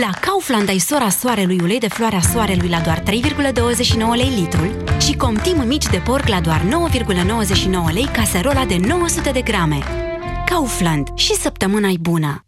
La Kaufland ai sora soarelui ulei de floarea soarelui la doar 3,29 lei litrul și comtim mici de porc la doar 9,99 lei caserola de 900 de grame. Kaufland. Și săptămâna bună!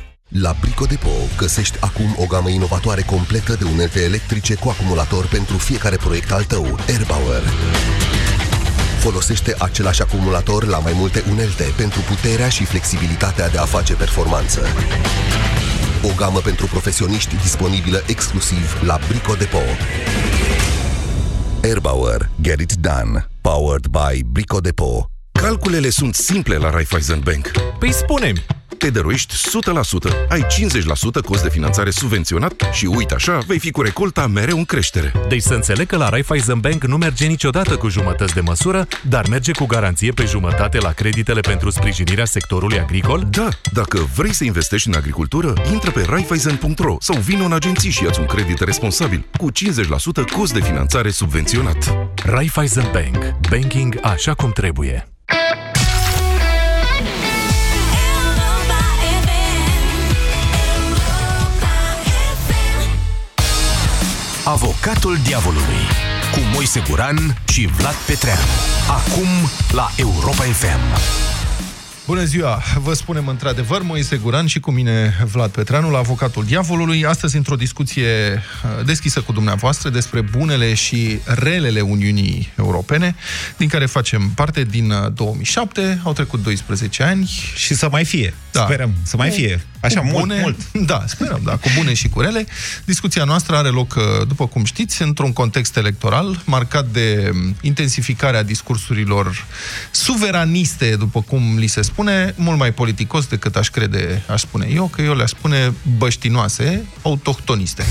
La Brico Depot găsești acum o gamă inovatoare completă de unelte electrice cu acumulator pentru fiecare proiect al tău, AirBauer. Folosește același acumulator la mai multe unelte pentru puterea și flexibilitatea de a face performanță. O gamă pentru profesioniști disponibilă exclusiv la Brico Depot. AirBauer. Get it done. Powered by Brico Depot. Calculele sunt simple la Raiffeisen Bank. Păi spune te dăruiești 100%, ai 50% cost de finanțare subvenționat și uite așa, vei fi cu recolta mereu în creștere. Deci să înțeleg că la Raiffeisen Bank nu merge niciodată cu jumătăți de măsură, dar merge cu garanție pe jumătate la creditele pentru sprijinirea sectorului agricol? Da, dacă vrei să investești în agricultură, intră pe raiffeisen.ro sau vină în agenții și ia un credit responsabil cu 50% cost de finanțare subvenționat. Raiffeisen Bank. Banking așa cum trebuie. Avocatul Diavolului cu Moise Guran și Vlad Petreanu. Acum la Europa FM. Bună ziua! Vă spunem într-adevăr, Moise Guran și cu mine Vlad Petreanu, la Avocatul Diavolului, astăzi într-o discuție uh, deschisă cu dumneavoastră despre bunele și relele Uniunii Europene, din care facem parte din 2007, uh, au trecut 12 ani. Și să mai fie, da. sperăm, să mai fie. Așa, cu mult, bune, mult. Da, sperăm, da, cu bune și cu rele. Discuția noastră are loc, uh, după cum știți, într-un context electoral marcat de um, intensificarea discursurilor suveraniste, după cum li se spune, mult mai politicos decât aș crede, aș spune eu, că eu le-aș spune băștinoase, autohtoniste.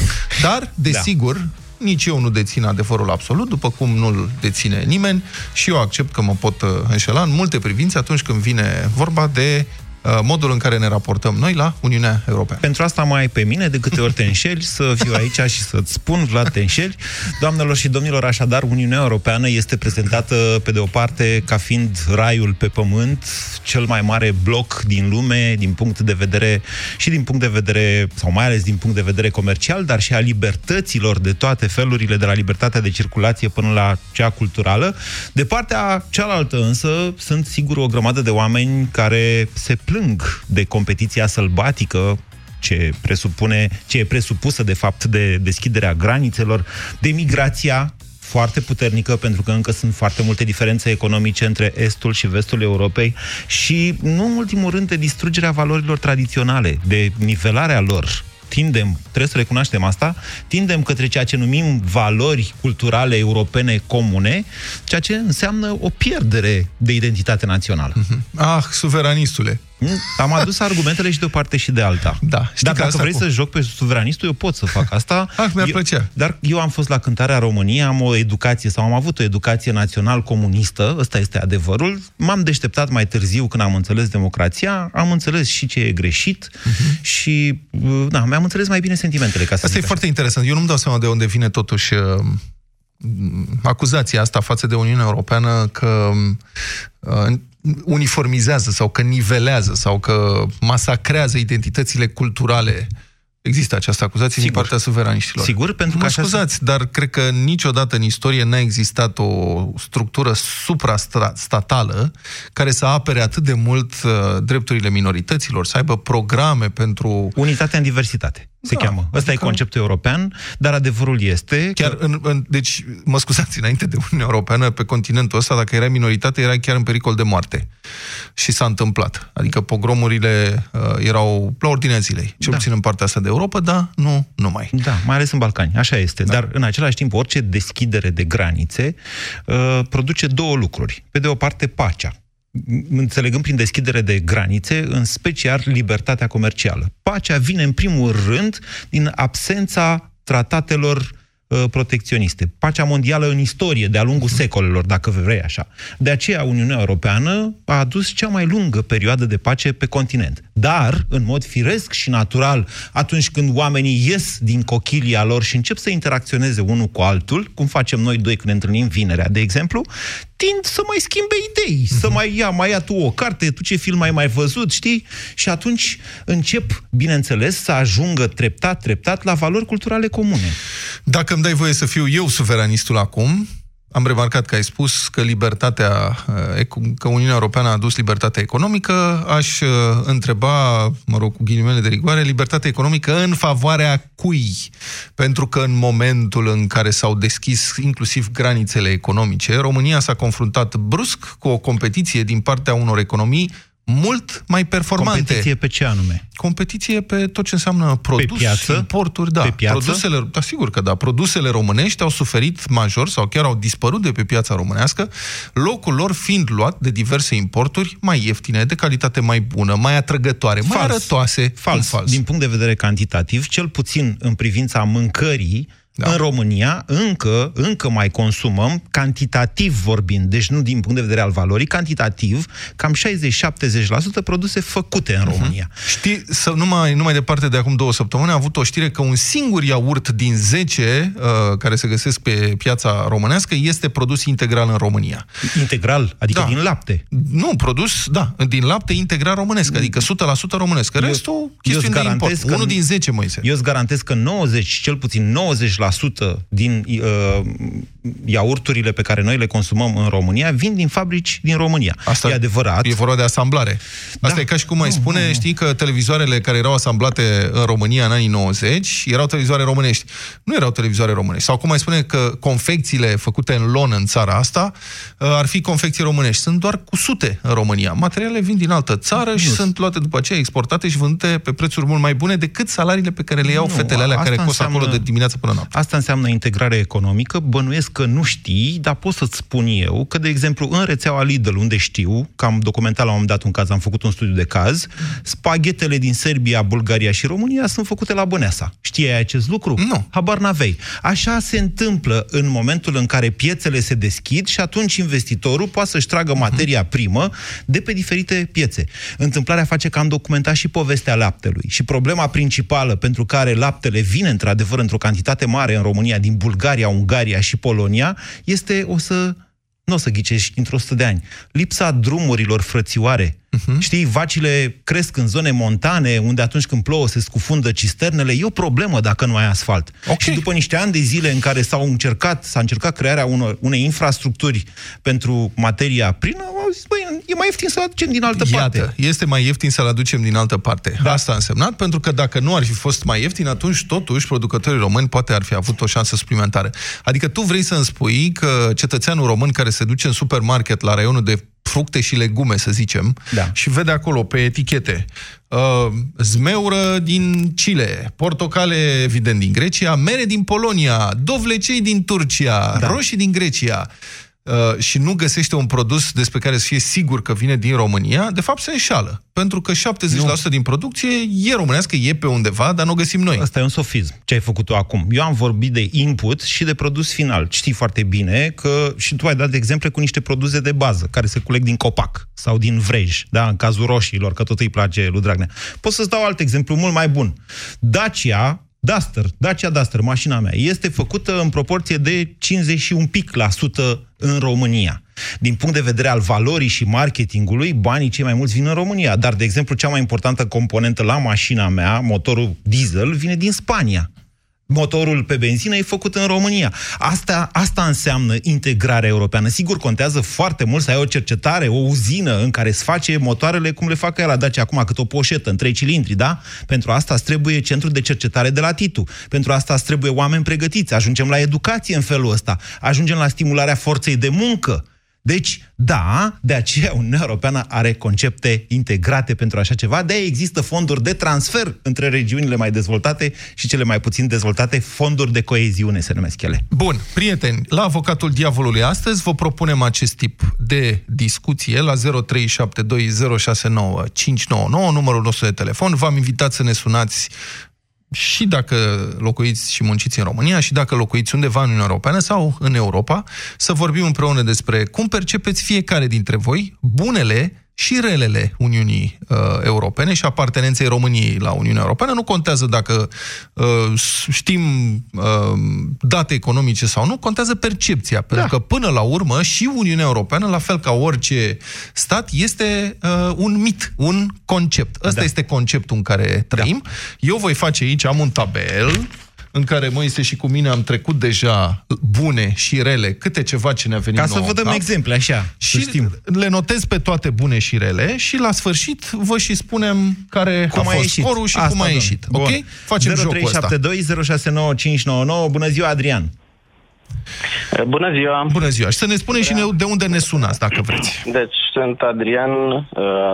Dar, desigur, da nici eu nu dețin adevărul absolut, după cum nu-l deține nimeni și eu accept că mă pot uh, înșela în multe privințe atunci când vine vorba de Uh, modul în care ne raportăm noi la Uniunea Europeană. Pentru asta mai ai pe mine, de câte ori te înșeli, să fiu aici și să-ți spun, Vlad, te înșeli. Doamnelor și domnilor, așadar, Uniunea Europeană este prezentată, pe de o parte, ca fiind raiul pe pământ, cel mai mare bloc din lume, din punct de vedere, și din punct de vedere, sau mai ales din punct de vedere comercial, dar și a libertăților de toate felurile, de la libertatea de circulație până la cea culturală. De partea cealaltă, însă, sunt sigur o grămadă de oameni care se plâng de competiția sălbatică ce presupune, ce e presupusă de fapt de deschiderea granițelor, de migrația foarte puternică, pentru că încă sunt foarte multe diferențe economice între estul și vestul Europei și, nu în ultimul rând, de distrugerea valorilor tradiționale, de nivelarea lor tindem, trebuie să recunoaștem asta, tindem către ceea ce numim valori culturale europene comune, ceea ce înseamnă o pierdere de identitate națională. Ah, suveranistule! Am adus argumentele și de o parte și de alta. Da, Dar dacă vrei cu... să joc pe suveranistul, eu pot să fac asta. ah, mi-ar plăcea. Dar eu am fost la cântarea României, am o educație, sau am avut o educație național-comunistă, ăsta este adevărul. M-am deșteptat mai târziu când am înțeles democrația, am înțeles și ce e greșit uh-huh. și, da, mi-am înțeles mai bine sentimentele. Ca să asta e foarte interesant. Eu nu-mi dau seama de unde vine totuși uh, acuzația asta față de Uniunea Europeană că uh, uniformizează sau că nivelează sau că masacrează identitățile culturale Există această acuzație Sigur. din partea suveraniștilor. Sigur, pentru că... Mă scuzați, așa... dar cred că niciodată în istorie n-a existat o structură suprastatală care să apere atât de mult uh, drepturile minorităților, să aibă programe pentru... Unitatea în diversitate se da, cheamă. Ăsta adică... e conceptul european, dar adevărul este... Chiar că... în, în, deci, mă scuzați, înainte de Uniunea Europeană, pe continentul ăsta, dacă era minoritate, era chiar în pericol de moarte. Și s-a întâmplat. Adică pogromurile uh, erau la ordinea zilei, cel da. puțin în partea asta de Europa, dar nu numai. Da, mai ales în Balcani, așa este. Da. Dar, în același timp, orice deschidere de granițe uh, produce două lucruri. Pe de o parte, pacea înțelegând prin deschidere de granițe, în special libertatea comercială. Pacea vine în primul rând din absența tratatelor uh, protecționiste. Pacea mondială în istorie, de-a lungul secolelor, dacă vrei așa. De aceea Uniunea Europeană a adus cea mai lungă perioadă de pace pe continent. Dar, în mod firesc și natural, atunci când oamenii ies din cochilia lor și încep să interacționeze unul cu altul, cum facem noi doi când ne întâlnim vinerea, de exemplu, tind să mai schimbe idei, să Mhm. mai ia, mai ia tu o carte, tu ce film ai mai văzut, știi? Și atunci încep, bineînțeles, să ajungă treptat, treptat la valori culturale comune. Dacă îmi dai voie să fiu eu suveranistul acum, am remarcat că ai spus că libertatea, eh, eco- că Uniunea Europeană a adus libertatea economică, aș eh, întreba, mă rog, cu ghilimele de rigoare, libertatea economică în favoarea cui? Pentru că în momentul în care s-au deschis inclusiv granițele economice, România s-a confruntat brusc cu o competiție din partea unor economii mult mai performante. Competiție pe ce anume? Competiție pe tot ce înseamnă produs, piață? importuri, da. Pe piață? Produsele, da, sigur că da. Produsele românești au suferit major sau chiar au dispărut de pe piața românească, locul lor fiind luat de diverse importuri mai ieftine, de calitate mai bună, mai atrăgătoare, mai Fals. arătoase. Fals. Fals. Din punct de vedere cantitativ, cel puțin în privința mâncării, Da. da. în România încă, încă mai consumăm, cantitativ vorbind, deci nu din punct de vedere al valorii, cantitativ, cam 60-70% produse făcute Mhm. în România. Știi, să, numai, numai departe de acum două săptămâni, a avut o știre că un singur iaurt din 10 uh, care se găsesc pe piața românească este produs integral în România. Integral, adică Da. din lapte. Nu, produs, da, din lapte integral românesc, adică 100% românesc. Restul, eu chestiuni îți de import. garantez că Unul nu- din 10, Moise. Eu îți garantez că 90, cel puțin 90% din uh, iaurturile pe care noi le consumăm în România vin din fabrici din România. Asta e adevărat. E vorba de asamblare. Asta Da. e ca și cum ai Nu, spune, nu, nu. știi că televizoarele care erau asamblate în România în anii 90 erau televizoare românești. Nu erau televizoare românești. Sau cum ai spune că confecțiile făcute în lon în țara asta uh, ar fi confecții românești. Sunt doar cu sute în România. Materialele vin din altă țară și Nu. sunt luate după aceea exportate și vândute pe prețuri mult mai bune decât salariile pe care le iau Nu, fetele alea asta care cos înseamnă- acolo de dimineață până noapte. Asta înseamnă integrare economică. Bănuiesc că nu știi, dar pot să-ți spun eu că, de exemplu, în rețeaua Lidl, unde știu, că am documentat la un moment dat un caz, am făcut un studiu de caz, spaghetele din Serbia, Bulgaria și România sunt făcute la Băneasa. Știai acest lucru? Nu. Habar n-avei. Așa se întâmplă în momentul în care piețele se deschid și atunci investitorul poate să-și tragă materia primă de pe diferite piețe. Întâmplarea face că am documentat și povestea laptelui. Și problema principală pentru care laptele vine într-adevăr într-o cantitate mare în România, din Bulgaria, Ungaria și Polonia, este o să nu o să ghicești într-o sută de ani. Lipsa drumurilor frățioare. Uh-huh. Știi, vacile cresc în zone montane, unde atunci când plouă se scufundă cisternele. E o problemă dacă nu ai asfalt. Ok. Și după niște ani de zile în care s-au încercat, s-a încercat crearea unor, unei infrastructuri pentru materia primă, au zis, băi, e mai ieftin să o aducem din altă Iată, parte. este mai ieftin să-l aducem din altă parte. Da. Asta a însemnat, pentru că dacă nu ar fi fost mai ieftin, atunci totuși producătorii români poate ar fi avut o șansă suplimentară. Adică tu vrei să-mi spui că cetățeanul român care se duce în supermarket la raionul de fructe și legume, să zicem, Da. și vede acolo pe etichete uh, zmeură din Chile, portocale, evident, din Grecia, mere din Polonia, dovlecei din Turcia, da. roșii din Grecia, uh, și nu găsește un produs despre care să fie sigur că vine din România, de fapt se înșală. Pentru că 70% nu. din producție e românească, e pe undeva, dar nu o găsim noi. Asta e un sofism, ce ai făcut tu acum. Eu am vorbit de input și de produs final. Știi foarte bine că și tu ai dat exemple cu niște produse de bază, care se culeg din copac sau din vrej, da? în cazul roșiilor, că tot îi place lui Dragnea. Pot să-ți dau alt exemplu mult mai bun. Dacia, Duster, Dacia Duster, mașina mea, este făcută în proporție de 50 și un pic la sută în România. Din punct de vedere al valorii și marketingului, banii cei mai mulți vin în România. Dar, de exemplu, cea mai importantă componentă la mașina mea, motorul diesel, vine din Spania. Motorul pe benzină e făcut în România. Asta, asta înseamnă integrarea europeană. Sigur, contează foarte mult să ai o cercetare, o uzină în care se face motoarele cum le fac ea la Dacia acum, cât o poșetă în trei cilindri, da? Pentru asta îți trebuie centru de cercetare de la Titu. Pentru asta îți trebuie oameni pregătiți. Ajungem la educație în felul ăsta. Ajungem la stimularea forței de muncă. Deci, da, de aceea Uniunea Europeană are concepte integrate pentru așa ceva, de există fonduri de transfer între regiunile mai dezvoltate și cele mai puțin dezvoltate, fonduri de coeziune se numesc ele. Bun, prieteni, la avocatul diavolului astăzi vă propunem acest tip de discuție la 0372069599, numărul nostru de telefon. V-am invitat să ne sunați și dacă locuiți și munciți în România și dacă locuiți undeva în Uniunea Europeană sau în Europa, să vorbim împreună despre cum percepeți fiecare dintre voi bunele și relele Uniunii uh, Europene și apartenenței României la Uniunea Europeană. Nu contează dacă uh, știm uh, date economice sau nu, contează percepția. Da. Pentru că până la urmă și Uniunea Europeană, la fel ca orice stat, este uh, un mit, un concept. Ăsta da. este conceptul în care trăim. Da. Eu voi face aici, am un tabel în care Moise și cu mine am trecut deja bune și rele, câte ceva ce ne-a venit Ca să vă dăm cap, exemple, așa, și știm. le notez pe toate bune și rele și la sfârșit vă și spunem care cum a, fost ieșit. scorul și Asta cum a domn. ieșit. Bun. Ok? Facem 0372 069 Bună ziua, Adrian! Bună ziua! Bună ziua! Și să ne spuneți și de unde ne sunați, dacă vreți. Deci, sunt Adrian, uh,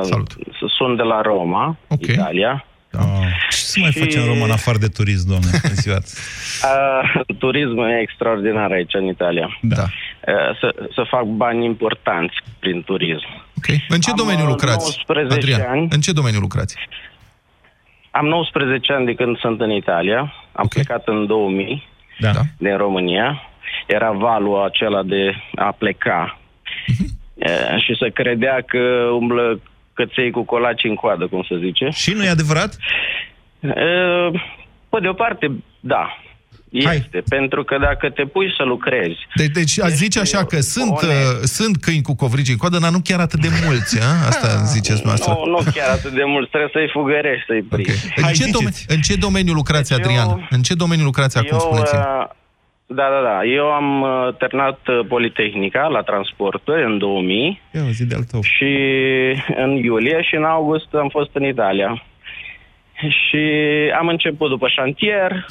Salut. sunt de la Roma, okay. Italia. Da. Ce să mai și... facem în Român afară de turism, domnule? uh, turismul e extraordinar aici, în Italia. Da. Uh, să, să fac bani importanți prin turism. Ok. În ce Am domeniu uh, lucrați, Adrian? Ani. În ce domeniu lucrați? Am 19 ani de când sunt în Italia. Am okay. plecat în 2000 da. din România. Era valul acela de a pleca. Uh-huh. Uh, și să credea că umblă căței cu colaci în coadă, cum se zice. Și nu e adevărat? Pe de o parte, da. Este, Hai. pentru că dacă te pui să lucrezi... De, deci a zice așa că sunt, uh, sunt câini cu covrigi în coadă, dar nu chiar atât de mulți, a? Asta ziceți noastră. Nu, nu chiar atât de mulți, trebuie să-i fugărești, să-i prinzi. Okay. În, ce dom- în ce domeniu lucrați, deci Adrian? Eu, în ce domeniu lucrați acum, spuneți-mi? Uh, da, da, da. Eu am uh, terminat uh, Politehnica la transporturi în 2000. Ia, zi de tău. Și în iulie și în august am fost în Italia. Și am început după șantier.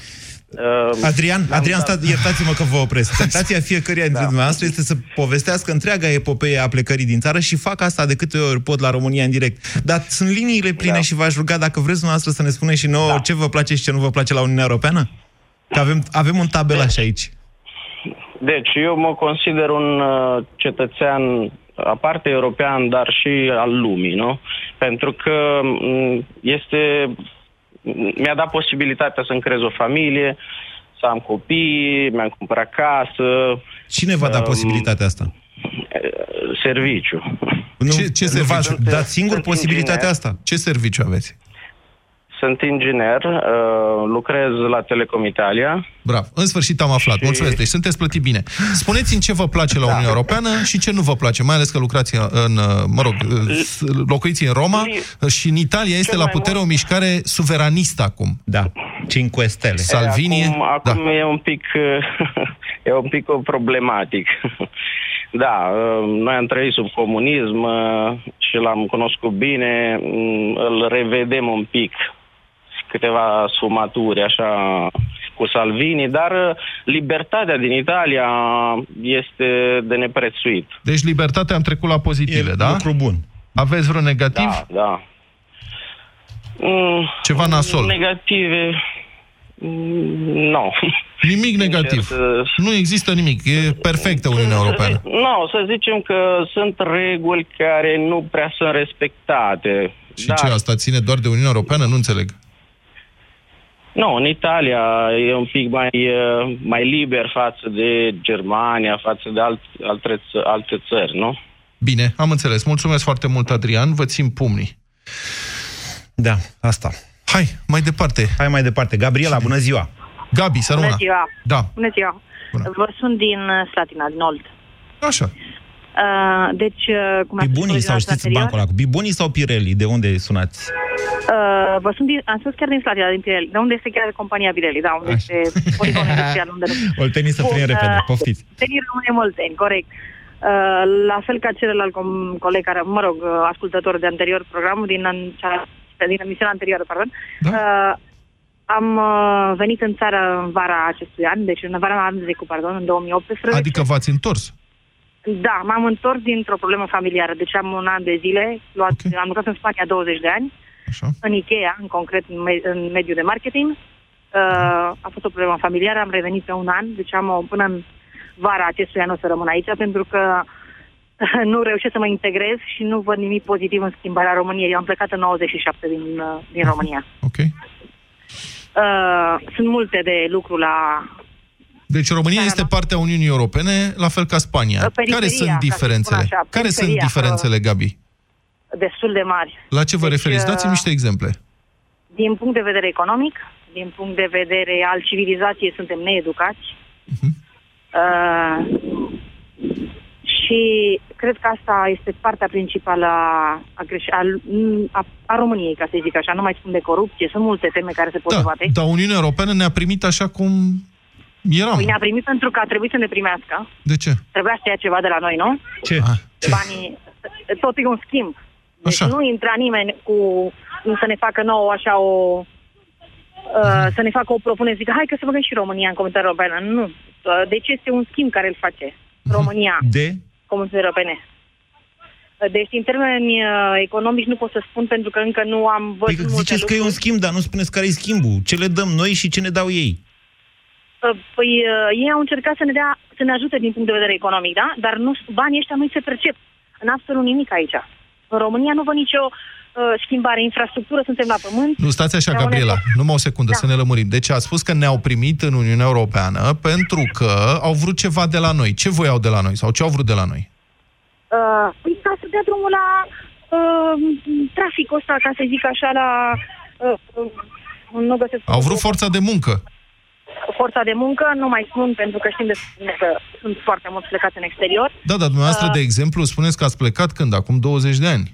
Uh, Adrian, Adrian, dat... iertați-mă că vă opresc. Tentația fiecăruia dintre da. dumneavoastră este să povestească întreaga epopee a plecării din țară și fac asta de câte ori pot la România în direct. Dar sunt liniile pline da. și v-aș ruga dacă vreți dumneavoastră să ne spuneți și nouă da. ce vă place și ce nu vă place la Uniunea Europeană? Că avem, avem un tabelaș aici. Deci, eu mă consider un uh, cetățean aparte european, dar și al lumii, nu? Pentru că mm, este... Mi-a dat posibilitatea să-mi creez o familie, să am copii, mi-am cumpărat casă. Cine v-a dat um, posibilitatea asta? Serviciu. Nu, ce, ce serviciu? Dați singur posibilitatea inginer. asta? Ce serviciu aveți? Sunt inginer, uh, lucrez la Telecom Italia. Bravo. În sfârșit am aflat. Și... Mulțumesc. Deci sunteți plătit bine. Spuneți în ce vă place la da. Uniunea Europeană și ce nu vă place, mai ales că lucrați în, mă rog, locuiți în Roma și în Italia este la putere mult... o mișcare suveranistă acum. Da. Cinque Stele. Salvini. Acum, acum da. e un pic e un pic problematic. Da, noi am trăit sub comunism și l-am cunoscut bine, îl revedem un pic câteva sumaturi așa cu Salvini, dar uh, libertatea din Italia este de neprețuit. Deci libertatea am trecut la pozitive, e da? lucru bun. Aveți vreo negativ? Da, da. Mm, Ceva nasol. Negative... Nu. No. Nimic negativ. Să... Nu există nimic. E perfectă Uniunea Europeană. Nu, no, să zicem că sunt reguli care nu prea sunt respectate. Și da. ce, asta ține doar de Uniunea Europeană? Nu înțeleg. Nu, în Italia e un pic mai, mai liber față de Germania, față de alt, alte, alte țări, nu? Bine, am înțeles. Mulțumesc foarte mult, Adrian. Vă țin pumnii. Da, asta. Hai, mai departe. Hai mai departe. Gabriela, bună ziua! Gabi, să Bună ziua! Da. Bună ziua! Bună. Vă sunt din Slatina, din Olt. Așa. Uh, deci, uh, cum Bibunii sau știți anterior, bancul ăla? Bibunii sau Pirelli? De unde sunați? Uh, vă sunt din, am spus chiar din Slatina, din Pirelli. De unde este chiar compania Pirelli, da, unde Așa. este poligonul industrial. Unde... Oltenii să prin repede, poftiți. Oltenii rămâne Olteni, corect. Uh, la fel ca celălalt com- coleg care, mă rog, uh, ascultător de anterior programul, din, an, din emisiunea anterioară, pardon, da? uh, am uh, venit în țară în vara acestui an, deci în vara anului trecut, pardon, în 2018. Adică v-ați întors? Da, m-am întors dintr-o problemă familiară. Deci am un an de zile, luat, Ok. am lucrat în Spania 20 de ani, Așa. în Ikea, în concret în, me- în mediul de marketing. Uh, a fost o problemă familiară, am revenit pe un an, deci am o, până în vara acestui an o să rămân aici, pentru că nu reușesc să mă integrez și nu văd nimic pozitiv în schimbarea României. Eu am plecat în 97 din, uh, din România. Ok. Uh, sunt multe de lucru la Deci România Țara este noastră. partea Uniunii Europene, la fel ca Spania. Periferia, Care ca sunt să diferențele? spun așa, Care sunt periferia, diferențele, Gabi? Destul de mari. La ce vă Deci, referiți? Dați-mi uh, niște exemple. Din punct de vedere economic, din punct de vedere al civilizației, suntem needucați. Mhm. Uh, și cred că asta este partea principală a, a, greș- a, a, a României, ca să zic așa. Nu mai spun de corupție, sunt multe teme care se pot Da, debate. dar Uniunea Europeană ne-a primit așa cum eram. Păi ne-a primit pentru că a trebuit să ne primească. De ce? Trebuia să ia ceva de la noi, nu? Ce? Ah, Banii, tot e un schimb. Deci Așa. nu intra nimeni cu să ne facă nouă așa o uh, să ne facă o propunere, zic, hai că să băgăm și România în Comunitatea Europeană. Nu. Uh, Deci este un schimb care îl face România, De? Comunitatea Europene. Uh, Deci, în termeni uh, economici, nu pot să spun pentru că încă nu am Păi văzut că multe ziceți că e un lucruri. schimb, dar nu spuneți care e schimbul. Ce le dăm noi și ce ne dau ei. Uh, Păi uh, ei au încercat să ne, dea, să ne ajute din punct de vedere economic, da? Dar nu, banii ăștia nu se percep în absolut nimic aici. În România nu văd nicio uh, schimbare. Infrastructură, suntem la pământ. Nu, stați așa, Dar Gabriela, unele- numai o secundă, Da. să ne lămurim. Deci a spus că ne-au primit în Uniunea Europeană pentru că au vrut ceva de la noi. Ce voiau de la noi sau ce au vrut de la noi? Uh, păi ca să dea drumul la uh, traficul ăsta, ca să zic așa, la... Uh, uh, nu găsesc Au vrut forța de muncă. Forța de muncă, nu mai spun pentru că știm despre bine că sunt foarte mulți plecați în exterior. Da, dar dumneavoastră, Uh. de exemplu, spuneți că ați plecat când? Acum 20 de ani.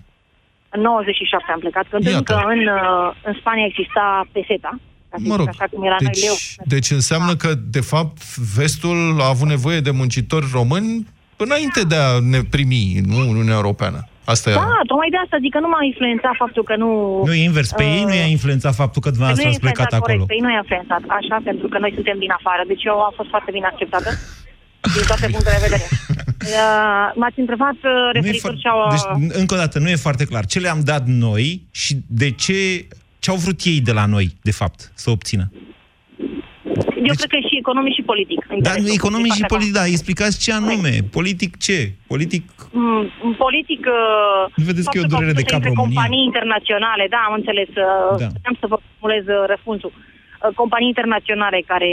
În 97 am plecat, când Iată. încă în, uh, în Spania exista peseta, ca să Mă zic rog, așa cum era noi leu. deci, deci înseamnă că, de fapt, vestul a avut nevoie de muncitori români înainte de a ne primi, nu Uniunea Europeană. Asta e. Da, tocmai de asta zic că nu m-a influențat faptul că nu... Nu, e invers. Pe Uh, ei nu i-a influențat faptul că Pe dumneavoastră noi ați plecat influențat, acolo. corect, pe ei nu i-a influențat, așa, pentru că noi suntem din afară. Deci eu am fost foarte bine acceptată din toate punctele de vedere. Uh, m-ați întrebat uh, Nu e referitor fo- ce au... uh, Deci, încă o dată, nu e foarte clar. Ce le-am dat noi și de ce... Ce au vrut ei de la noi, de fapt, să obțină? Eu cred că e și economic și politic. Dar interesul Deci- economic din și partea politic, da, explicați ce anume. Politic ce? Politic... Mm, în politic... uh, Nu vedeți că e o faptul durere au de putut să cap intre România? companii internaționale, da, am înțeles. uh, Da. Puteam să vă formulez uh, răspunsul. Uh, Companii internaționale care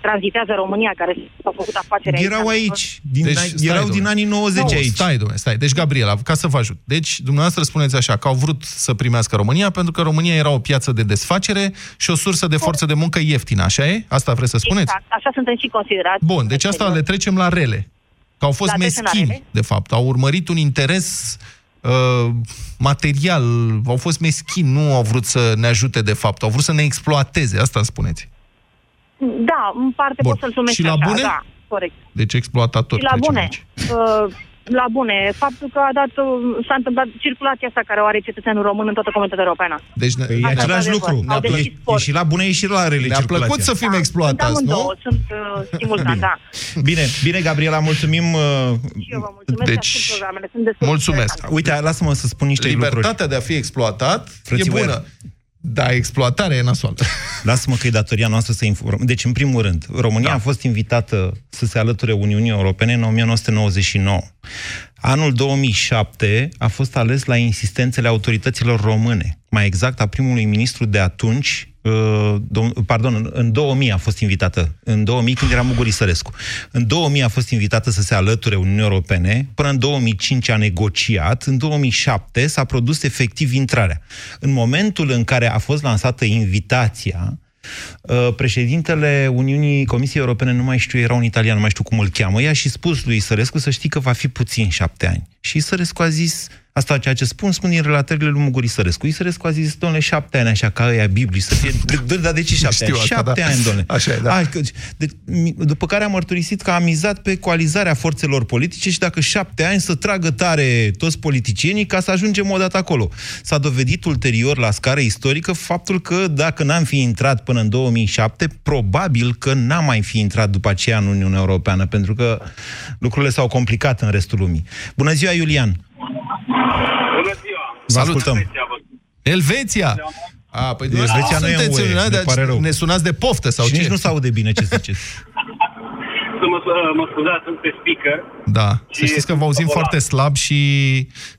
tranzitează România, care s-au făcut afaceri Erau aici. Din, Deci, deci, stai, erau domnule. din anii 90 Nu, aici. Stai, domnule, stai. Deci, Gabriela, ca să vă ajut. Deci, dumneavoastră spuneți așa, că au vrut să primească România pentru că România era o piață de desfacere și o sursă de forță de muncă ieftină, așa e? Asta vreți să spuneți? Exact, așa suntem și considerați. Bun, deci asta le trecem la rele. Că au fost La trecem la meschini, rele? de fapt. Au urmărit un interes uh, material, au fost meschini, nu au vrut să ne ajute, de fapt. Au vrut să ne exploateze, asta spuneți. Da, în parte Bun. pot să-l sumesc Și la așa, bune? da, corect. Deci exploatatori. Și la trecem bune. aici. Uh, la bune. Faptul că a dat, uh, s-a întâmplat circulația asta care o are cetățeanul român în toată comunitatea europeană. Deci ne, Păi e Asta același într-adevăr. lucru. Au Ne-a deschis plă- sport. E și la bune, e și la rele ne-a plăcut circulația. să fim Sunt exploatați, nu? amândouă, sunt uh, simultan, da. Bine, bine, Gabriela, mulțumim. uh, Și eu vă mulțumesc Deci, deci, ascult programele. Sunt destul de mulțumesc. interesante. Uite, lasă-mă să spun niște lucruri. Libertatea de a fi exploatat Frățiuer. e bună. Da, exploatarea e nasoală. Lasă-mă că e datoria noastră să informăm. Deci, în primul rând, România Da. a fost invitată să se alăture Uniunii Europene în 1999. Anul 2007 a fost ales la insistențele autorităților române, mai exact a primului ministru de atunci, uh, dom- pardon, în- în 2000 a fost invitată, în 2000 când era Mugur Isărescu. În 2000 a fost invitată să se alăture Uniunii Europene, până în 2005 a negociat, în 2007 s-a produs efectiv intrarea. În momentul în care a fost lansată invitația, Uh, președintele Uniunii Comisiei Europene, nu mai știu, era un italian, nu mai știu cum îl cheamă, i-a și spus lui Sărescu să știi că va fi puțin șapte ani. Și Sărescu a zis, Asta ceea ce spun, spun din relatările lui Muguri Sărescu. Isărescu a zis, domnule, șapte ani așa, ca ăia Biblii, să fie... De, de, dar de ce șapte Știu ani? asta, șapte da. ani, domnule. Așa e, da. Hai, că, de, mi- după care a mărturisit că a mizat pe coalizarea forțelor politice și dacă șapte ani să tragă tare toți politicienii ca să ajungem odată acolo. S-a dovedit ulterior la scară istorică faptul că dacă n-am fi intrat până în 2007, probabil că n-am mai fi intrat după aceea în Uniunea Europeană, pentru că lucrurile s-au complicat în restul lumii. Bună ziua, Iulian! Bună ziua! Vă ascultăm! Elveția! A, păi Elveția dumneavoastră nu e în sunteți UE, în Uniunea, ne dar pare rău. ne sunați de poftă sau și ce? nici nu se aude bine ce ziceți. Să mă, mă scuzați, sunt pe speaker. Da, să știți că vă auzim foarte slab și,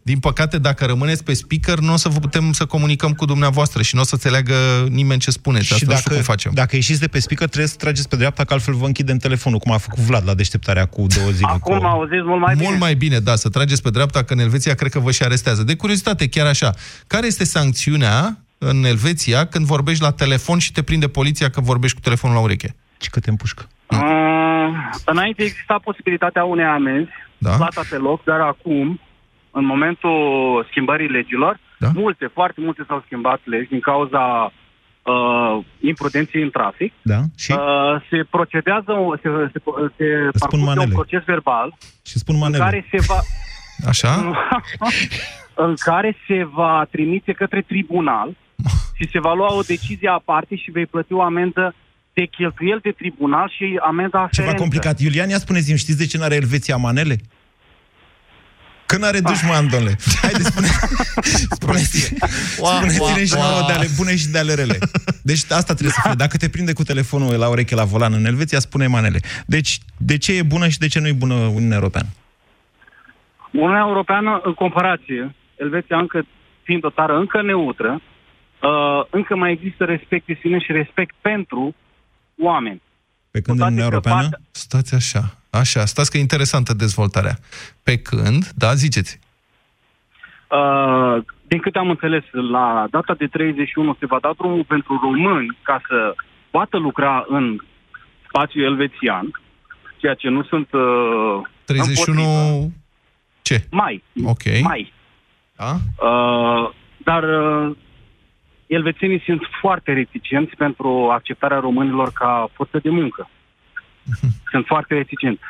din păcate, dacă rămâneți pe speaker, nu o să vă putem să comunicăm cu dumneavoază și nu o să înțeleagă nimeni ce spuneți. și Asta nu dacă, știu cum facem. dacă ieșiți de pe speaker, trebuie să trageți pe dreapta, că altfel vă închidem telefonul, cum a făcut Vlad la deșteptarea cu două zile. Acum cu... auziți mult mai bine. Mult mai bine, da, să trageți pe dreapta, că în Elveția cred că vă și arestează. De curiozitate, chiar așa, care este sancțiunea în Elveția când vorbești la telefon și te prinde poliția că vorbești cu telefonul la ureche? Și că te împușcă. Uh, înainte exista posibilitatea unei amenzi, Da. plata pe loc, dar acum, în momentul schimbării legilor, Da. multe, foarte multe s-au schimbat legi din cauza uh, imprudenței în trafic. Da? Și? Uh, se procedează, se, se, se parcurge un manele. proces verbal și spun în manele. care se va... Așa? în care se va trimite către tribunal și se va lua o decizie aparte și vei plăti o amendă de cheltuieli de tribunal și amenda Ceva aferentă. complicat. Iulian, ia spuneți-mi, știți de ce n-are Elveția manele? Că n-are dușman, domnule. Haideți, spune, spuneți, spuneți-ne și nouă de ale bune și de ale rele. Deci asta trebuie să fie. Dacă te prinde cu telefonul la ureche la volan în Elveția, spune manele. Deci, de ce e bună și de ce nu e bună Uniunea Europeană? Uniunea Europeană, în comparație, Elveția încă fiind o țară încă neutră, uh, încă mai există respect de sine și respect pentru oameni. Pe când Cu în toate Uniunea că Europeană? partea- Stați așa. Așa, stați că e interesantă dezvoltarea. Pe când, da, ziceți. Uh, din câte am înțeles, la data de 31 se va da drumul pentru români ca să poată lucra în spațiul elvețian, ceea ce nu sunt uh, 31... împotrivă. Ce? Mai. Ok. Mai. Da? Uh, dar uh, elvețienii sunt foarte reticenți pentru acceptarea românilor ca forță de muncă. Sunt foarte reticenți.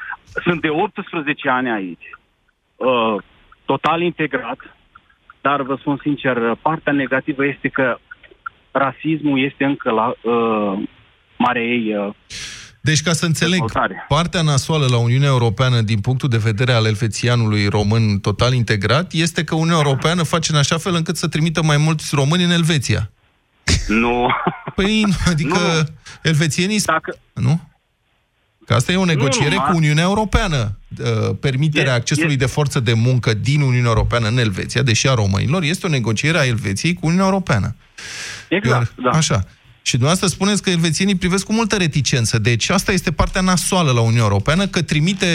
Sunt de 18 ani aici, uh, total integrat, dar vă spun sincer, partea negativă este că rasismul este încă la uh, marea ei uh, Deci, ca să înțeleg, dezvoltare. partea nasoală la Uniunea Europeană, din punctul de vedere al elvețianului român total integrat, este că Uniunea Europeană face în așa fel încât să trimită mai mulți români în Elveția. Nu. Păi, adică Nu. elvețienii... Dacă... Nu? Că asta e o negociere numai. cu Uniunea Europeană. Uh, Permiterea E- accesului e- de forță de muncă din Uniunea Europeană în Elveția, deși a românilor, este o negociere a Elveției cu Uniunea Europeană. Exact, da. Așa. Și dumneavoastră spuneți că elvețienii privesc cu multă reticență. Deci asta este partea nasoală la Uniunea Europeană, că trimite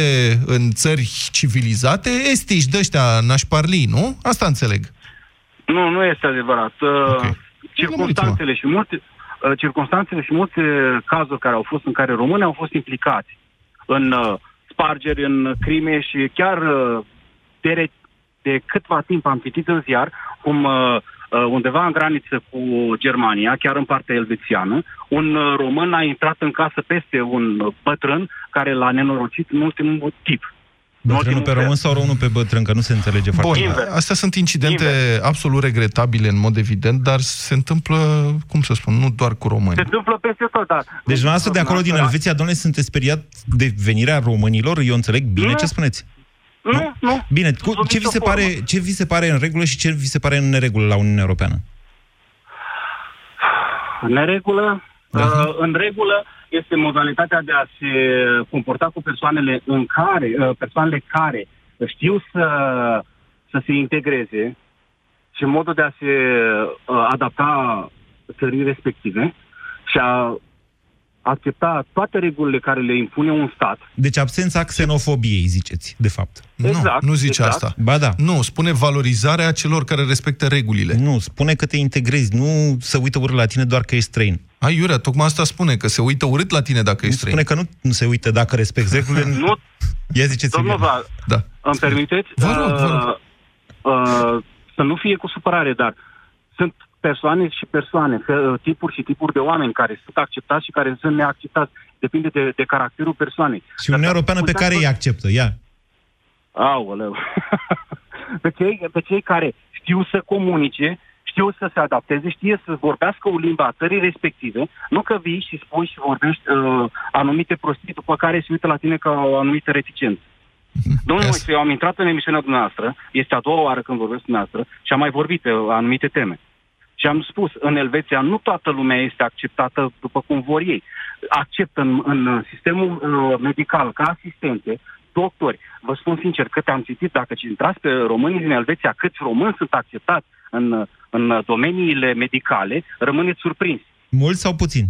în țări civilizate estiși de ăștia nașparlii, nu? Asta înțeleg. Nu, nu este adevărat. Okay. Circunstanțele și multe, uh, circunstanțele și multe cazuri care au fost în care români au fost implicați în uh, spargeri, în crime și chiar uh, de, re- de câtva timp am citit în ziar cum uh, uh, undeva în graniță cu Germania, chiar în partea elvețiană, un uh, român a intrat în casă peste un uh, bătrân care l-a nenorocit în ultimul tip. Bătrânul pe român sau românul pe bătrân, că nu se înțelege foarte Bun, bine. astea sunt incidente absolut regretabile în mod evident, dar se întâmplă, cum să spun, nu doar cu români. Se întâmplă peste tot, dar... Deci dumneavoastră de acolo din Elveția, domnule, sunteți speriat de venirea românilor? Eu înțeleg bine Nu. ce spuneți. Nu, nu. Bine, cu, Sub ce, vi nicio se formă. pare, ce vi se pare în regulă și ce vi se pare în neregulă la Uniunea Europeană? În neregulă, uh, în regulă este modalitatea de a se comporta cu persoanele în care, uh, persoanele care știu să, să se integreze și modul de a se uh, adapta țării respective și a accepta toate regulile care le impune un stat. Deci absența xenofobiei, ziceți, de fapt. Exact, nu, nu zice exact. asta. Ba da. Nu, spune valorizarea celor care respectă regulile. Nu, spune că te integrezi, nu să uită urât la tine doar că ești străin. Ai, Iurea, tocmai asta spune, că se uită urât la tine dacă Nu ești străin. spune că nu, nu se uită dacă respecti regulile. Nu, Ia ziceți domnul Val, Da. îmi permiteți? Vă rog, vă rog. Uh, uh, să nu fie cu supărare, dar sunt persoane și persoane, uh, tipuri și tipuri de oameni care sunt acceptați și care sunt neacceptați. Depinde de, de caracterul persoanei. Și Uniunea Europeană pe care îi acceptă, ia. Aoleu. pe, cei, pe cei care știu să comunice, știu să se adapteze, știe să vorbească o limba a țării respective, nu că vii și spui și vorbești uh, anumite prostii, după care se uită la tine ca o anumită reticență. Domnul Moise, eu am intrat în emisiunea dumneavoastră, este a doua oară când vorbesc dumneavoastră și am mai vorbit pe anumite teme. Și am spus, în Elveția nu toată lumea este acceptată după cum vor ei. Acceptă în, în sistemul uh, medical ca asistente, doctori. Vă spun sincer, cât am citit, dacă intrați pe românii din Elveția, câți români sunt acceptați în, în domeniile medicale, rămâneți surprinsi. Mulți sau puțini?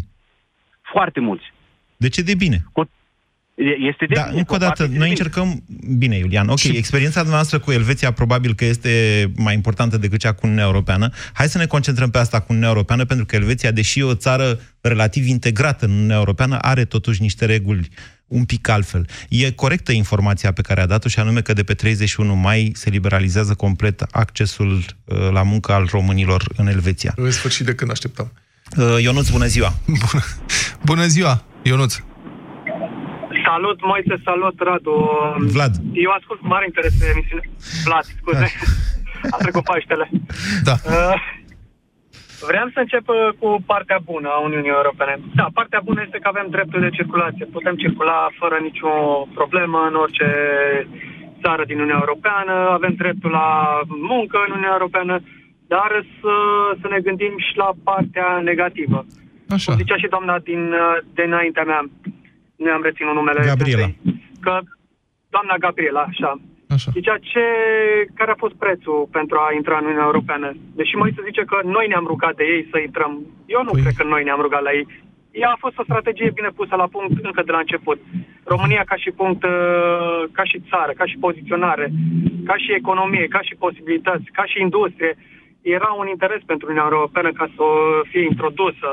Foarte mulți. De ce de bine? Cu, este de da, bine, încă o dată, noi încercăm... Bine, Iulian, ok, și... experiența noastră cu Elveția probabil că este mai importantă decât cea cu Uniunea Europeană. Hai să ne concentrăm pe asta cu Uniunea Europeană, pentru că Elveția, deși e o țară relativ integrată în Uniunea Europeană, are totuși niște reguli un pic altfel. E corectă informația pe care a dat-o și anume că de pe 31 mai se liberalizează complet accesul uh, la muncă al românilor în Elveția. În sfârșit de când așteptam. Uh, Ionuț, bună ziua! Bună, bună ziua, Ionuț! Salut, Moise, salut, Radu. Vlad. Eu ascult cu mare interes emisiune. Vlad, scuze. A trecut Paștele. Da. Uh, vreau să încep uh, cu partea bună a Uniunii Europene. Da, partea bună este că avem dreptul de circulație. Putem circula fără nicio problemă în orice țară din Uniunea Europeană. Avem dreptul la muncă în Uniunea Europeană, dar să, să ne gândim și la partea negativă. Așa. Cum zicea și doamna din, uh, de înaintea mea, nu am reținut numele. Gabriela. Că doamna Gabriela, așa. Așa. Zicea ce, care a fost prețul pentru a intra în Uniunea Europeană. Deși mai se zice că noi ne-am rugat de ei să intrăm. Eu nu păi... cred că noi ne-am rugat la ei. Ea a fost o strategie bine pusă la punct încă de la început. România ca și punct, uh, ca și țară, ca și poziționare, ca și economie, ca și posibilități, ca și industrie, era un interes pentru Uniunea Europeană ca să fie introdusă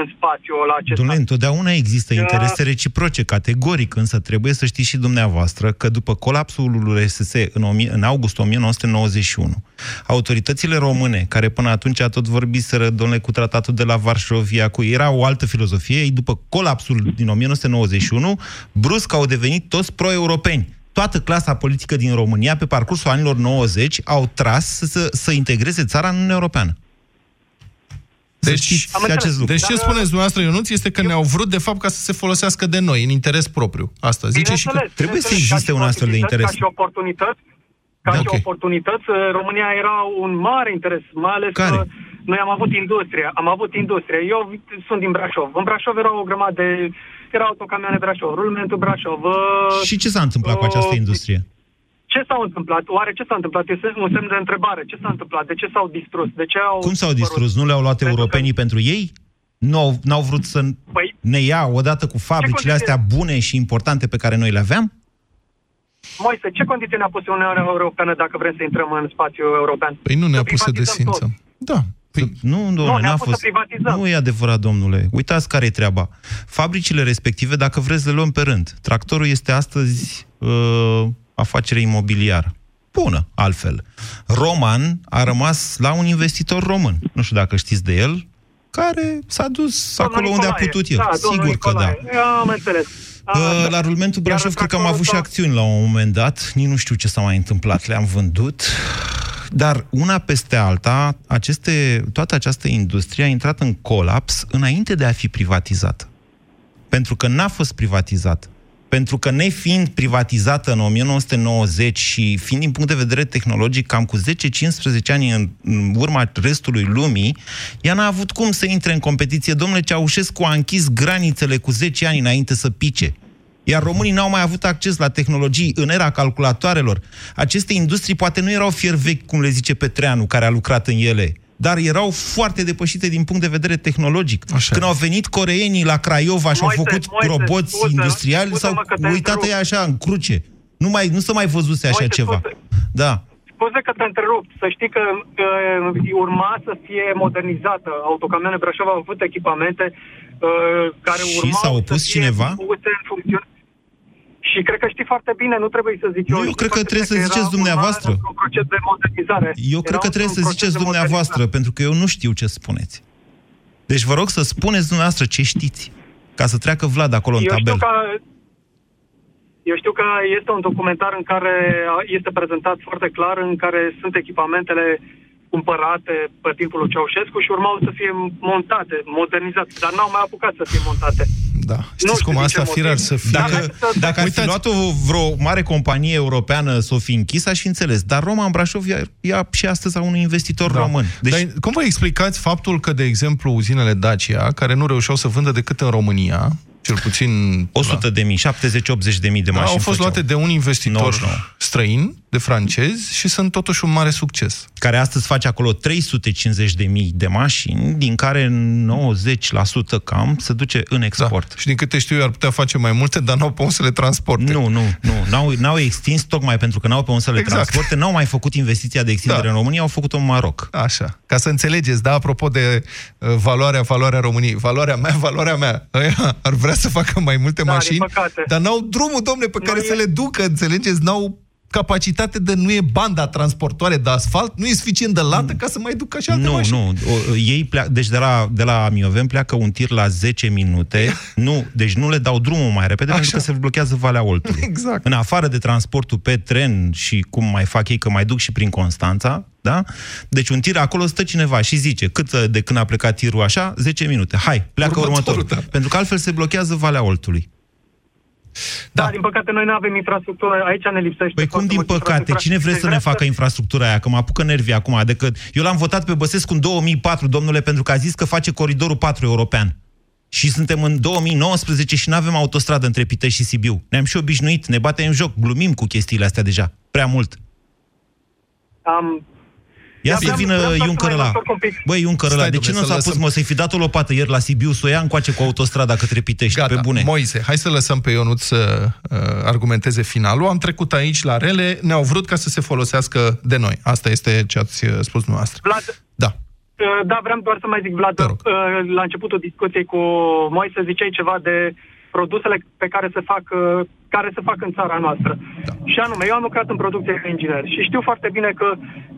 în spațiul acesta. Domnule, întotdeauna există interese reciproce, categoric, însă trebuie să știți și dumneavoastră că după colapsul URSS în, în august 1991, autoritățile române, care până atunci tot vorbiseră, domnule, cu tratatul de la Varșovia, cu era o altă filozofie, ei după colapsul din 1991, brusc au devenit toți pro-europeni toată clasa politică din România, pe parcursul anilor 90, au tras să, să, să integreze țara în Uniunea Europeană. Deci, acest lucru. deci ce spuneți dumneavoastră, Ionuț, este că ne-au vrut, de fapt, ca să se folosească de noi, în interes propriu. Asta zice și că... Trebuie să existe un astfel de interes. Ca și oportunități, ca da, și okay. oportunități, România era un mare interes, mai ales Care? că noi am avut industrie, am avut industrie. Eu sunt din Brașov. În Brașov era o grămadă de era autocamioane Brașov, rulmentul Brașov. Uh, și ce s-a întâmplat uh, cu această industrie? Ce s-a întâmplat? Oare ce s-a întâmplat? Este un semn de întrebare. Ce s-a întâmplat? De ce s-au distrus? De ce au Cum s-au distrus? Nu le-au luat pentru europenii că... pentru ei? Nu au, n-au vrut să păi, ne ia odată cu fabricile astea bune și importante pe care noi le aveam? Moise, ce condiții ne-a pus Uniunea Europeană dacă vrem să intrăm în spațiul european? Păi nu ne-a pus să desințăm. Da. Păi, nu, domnule, nu, n-a fost. Nu e adevărat, domnule. Uitați care e treaba. Fabricile respective, dacă vreți, le luăm pe rând. Tractorul este astăzi uh, afacere imobiliară. Bună, altfel. Roman a rămas la un investitor român. Nu știu dacă știți de el, care s-a dus domnul acolo Nicolae. unde a putut el. Da, Sigur Nicolae. că da. Am înțeles. Uh, la rulmentul Brașov cred că am avut și acțiuni la un moment dat. Nici nu știu ce s-a mai întâmplat. Le-am vândut. Dar una peste alta, aceste, toată această industrie a intrat în colaps înainte de a fi privatizată. Pentru că n-a fost privatizat. Pentru că nefiind privatizată în 1990 și fiind din punct de vedere tehnologic cam cu 10-15 ani în, în urma restului lumii, ea n-a avut cum să intre în competiție. Domnule Ceaușescu a închis granițele cu 10 ani înainte să pice. Iar românii n-au mai avut acces la tehnologii în era calculatoarelor. Aceste industrii poate nu erau fier vechi, cum le zice Petreanu, care a lucrat în ele, dar erau foarte depășite din punct de vedere tehnologic. Așa. Când au venit coreenii la Craiova și au făcut Moise, roboți scuze, industriali, s-au uitat ei așa, în cruce. Nu, mai, nu se mai văzuse așa Moise, ceva. Scuze. Da. Scuze că te întrerup. Să știi că uh, urma să fie modernizată. Autocamioane Brașov au avut echipamente uh, care și s-a opus cineva? în funcțiune și Și cred că știi foarte bine, nu trebuie să zici Nu, eu cred că trebuie să ziceți dumneavoastră. Un proces de modernizare. Eu cred că trebuie să ziceți dumneavoastră, pentru că eu nu știu ce spuneți. Deci vă rog să spuneți dumneavoastră ce știți, ca să treacă Vlad acolo în eu tabel. Știu că, eu știu că este un documentar în care este prezentat foarte clar, în care sunt echipamentele cumpărate pe timpul lui Ceaușescu și urmau să fie montate, modernizate, dar n-au mai apucat să fie montate. Da. Știți cum asta fi ar să fie... Dacă, dacă ar fi luat-o vreo mare companie europeană să o fi închis, aș fi înțeles. Dar Roma în Brașov ia, ia și astăzi a unui investitor Da. român. Deci... Dar cum vă explicați faptul că, de exemplu, uzinele Dacia, care nu reușeau să vândă decât în România, cel puțin... 100 de mii, 70-80 de mii de Da, mașini au fost făceau. luate de un investitor 99. străin, de francezi, și sunt totuși un mare succes. care astăzi face acolo 350 de mii de mașini, din care 90% cam se duce în export. Da. Și din câte știu eu, ar putea face mai multe, dar n-au pe unde să le transporte. Nu, nu, nu. N-au, n-au extins tocmai pentru că n-au pe unde să le Exact. transporte, n-au mai făcut investiția de extindere Da. în România, au făcut-o în Maroc. Așa. Ca să înțelegeți, da, apropo de uh, valoarea, valoarea României, valoarea mea, valoarea mea, ăia ar vrea să facă mai multe Da, din mașini, păcate. dar n-au drumul, domne, pe care să le ducă, înțelegeți? N-au capacitate de, nu e banda transportoare de asfalt, nu e suficient de lată ca să mai ducă și alte Nu, mașini. nu. O, ei pleacă, deci de la, de la Mioveni pleacă un tir la 10 minute. Nu, deci nu le dau drumul mai repede Așa. pentru că se blochează Valea Oltului. Exact. În afară de transportul pe tren și cum mai fac ei, că mai duc și prin Constanța, da? Deci un tir acolo stă cineva și zice cât de când a plecat tirul așa, 10 minute. Hai, pleacă Următorul, următorul. da. Pentru că altfel se blochează Valea Oltului. Da. da, din păcate noi nu avem infrastructură, aici ne lipsește. Păi cum foarte din mult păcate? infrastructura. Cine vrea Deci să ne facă infrastructura aia? Că mă apucă nervii acum. Adică eu l-am votat pe Băsescu în 2004, domnule, pentru că a zis că face coridorul 4 european. Și suntem în 2019 și nu avem autostradă între Pitești și Sibiu. Ne-am și obișnuit, ne batem în joc, glumim cu chestiile astea deja. Prea mult. Am... Ia Da, să vreau- vină vreau să Juncker mai ăla. întorc un pic. Băi, Juncker ăla, Stai, de ce dom'le, nu să s-a pus, lăsăm. mă, să-i fi dat o lopată ieri la Sibiu, să o ia încoace cu autostrada către Pitești, Gata, pe bune. Moise, hai să lăsăm pe Ionut să uh, argumenteze finalul. Am trecut aici la rele, ne-au vrut ca să se folosească de noi. Asta este ce ați uh, spus dumneavoastră. Vlad, Da. Uh, Da, vreau doar să mai zic, Vlad, Te rog. uh, la începutul discuției cu Moise ziceai ceva de produsele pe care se fac, uh, care se fac în țara noastră. Da. Și anume, eu am lucrat în producție de inginer și știu foarte bine că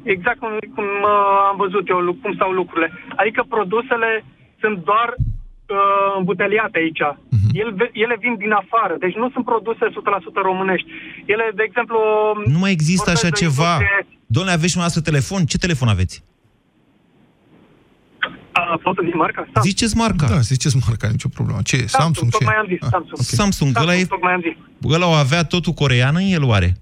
exact cum, cum uh, am văzut eu lu- cum stau lucrurile. Adică produsele sunt doar uh, îmbuteliate aici. Mhm. Ele, ele vin din afară, deci nu sunt produse 100% românești. Ele, de exemplu... Nu mai există vorbesc așa de ceva. industrie- Domnule, aveți și dumneavoastră telefon? Ce telefon aveți? A, pot să zic marca? Samsung. Ziceți marca. Da, ziceți marca, nicio problemă. Ce e? Samsung? ce? tocmai am zis, Ah, Samsung. ok. Samsung, ăla, e, tocmai am zis. ăla o avea totul corean în el, oare?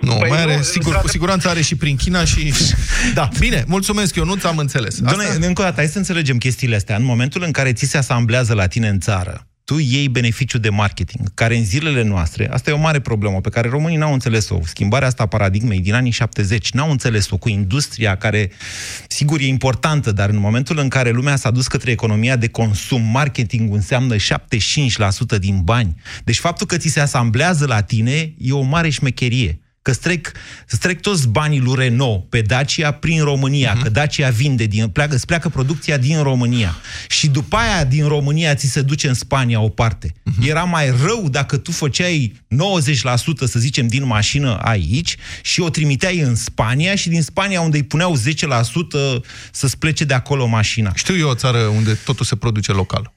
Nu, Păi mai are, nu, sigur, într-adevăr- cu siguranță are și prin China și... Da, bine, mulțumesc, eu nu ți-am înțeles. Asta... Doamne, încă o dată, hai să înțelegem chestiile astea. În momentul în care ți se asamblează la tine în țară, tu iei beneficiu de marketing, care în zilele noastre, asta e o mare problemă pe care românii n-au înțeles-o. Schimbarea asta a paradigmei din anii 70, n-au înțeles-o cu industria care, sigur, e importantă, dar în momentul în care lumea s-a dus către economia de consum, marketingul înseamnă 75% din bani. Deci faptul că ți se asamblează la tine e o mare șmecherie. Că strec, strec toți banii lui Renault pe Dacia prin România, uh-huh. că Dacia vinde, din, pleacă, îți pleacă producția din România. Și după aia din România ți se duce în Spania o parte. Uh-huh. Era mai rău dacă tu făceai 90%, să zicem, din mașină aici și o trimiteai în Spania și din Spania unde îi puneau 10% să-ți plece de acolo mașina. Știu eu o țară unde totul se produce local.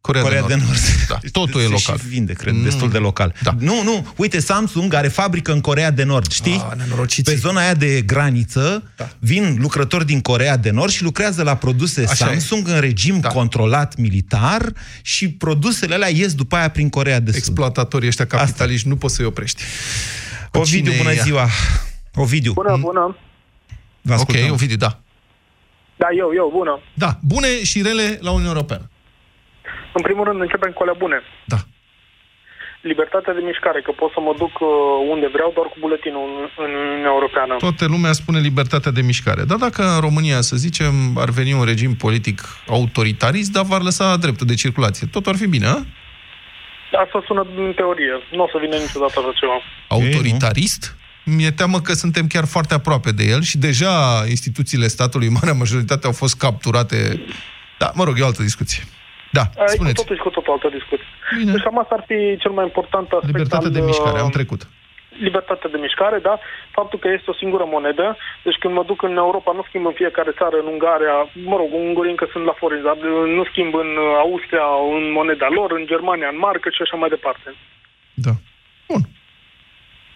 Corea, Corea de Nord. Da, totul e Se local. Și vinde, cred, destul de local. Da. Nu, nu, uite, Samsung are fabrică în Corea de Nord, știi? Ah, nenorociții. Pe zona aia de graniță Da. vin lucrători din Corea de Nord și lucrează la produse Așa Samsung în regim Da. controlat militar și produsele alea ies după aia prin Corea de Sud. Exploatatorii ăștia capitaliști nu poți să-i oprești. Ovidiu, Cine bună e ea? ziua! Ovidiu, Bună, bună. vă Ok, ascultăm. Ovidiu, da. Da, eu, eu, bună. Da, bune și rele la Uniunea Europeană. În primul rând, începem cu alea bune. Da. Libertatea de mișcare, că pot să mă duc uh, unde vreau, doar cu buletinul în, în Uniunea Europeană. Toată lumea spune libertatea de mișcare. Dar dacă în România, să zicem, ar veni un regim politic autoritarist, dar v-ar lăsa dreptul de circulație, tot ar fi bine, a? Asta sună în teorie. Nu o să vină niciodată așa ceva. Autoritarist? Mi-e teamă că suntem chiar foarte aproape de el și deja instituțiile statului, marea majoritate, au fost capturate. Da, mă rog, e o altă discuție. Da, Aici spuneți. totuși cu totul altă discuție. Bine. Deci cam asta ar fi cel mai important aspect Libertate al, de mișcare, am uh, trecut. libertatea de mișcare, da? Faptul că este o singură monedă, deci când mă duc în Europa, nu schimb în fiecare țară, în Ungaria, mă rog, ungurii încă sunt la forin, dar nu schimb în Austria, în moneda lor, în Germania, în marcă și așa mai departe.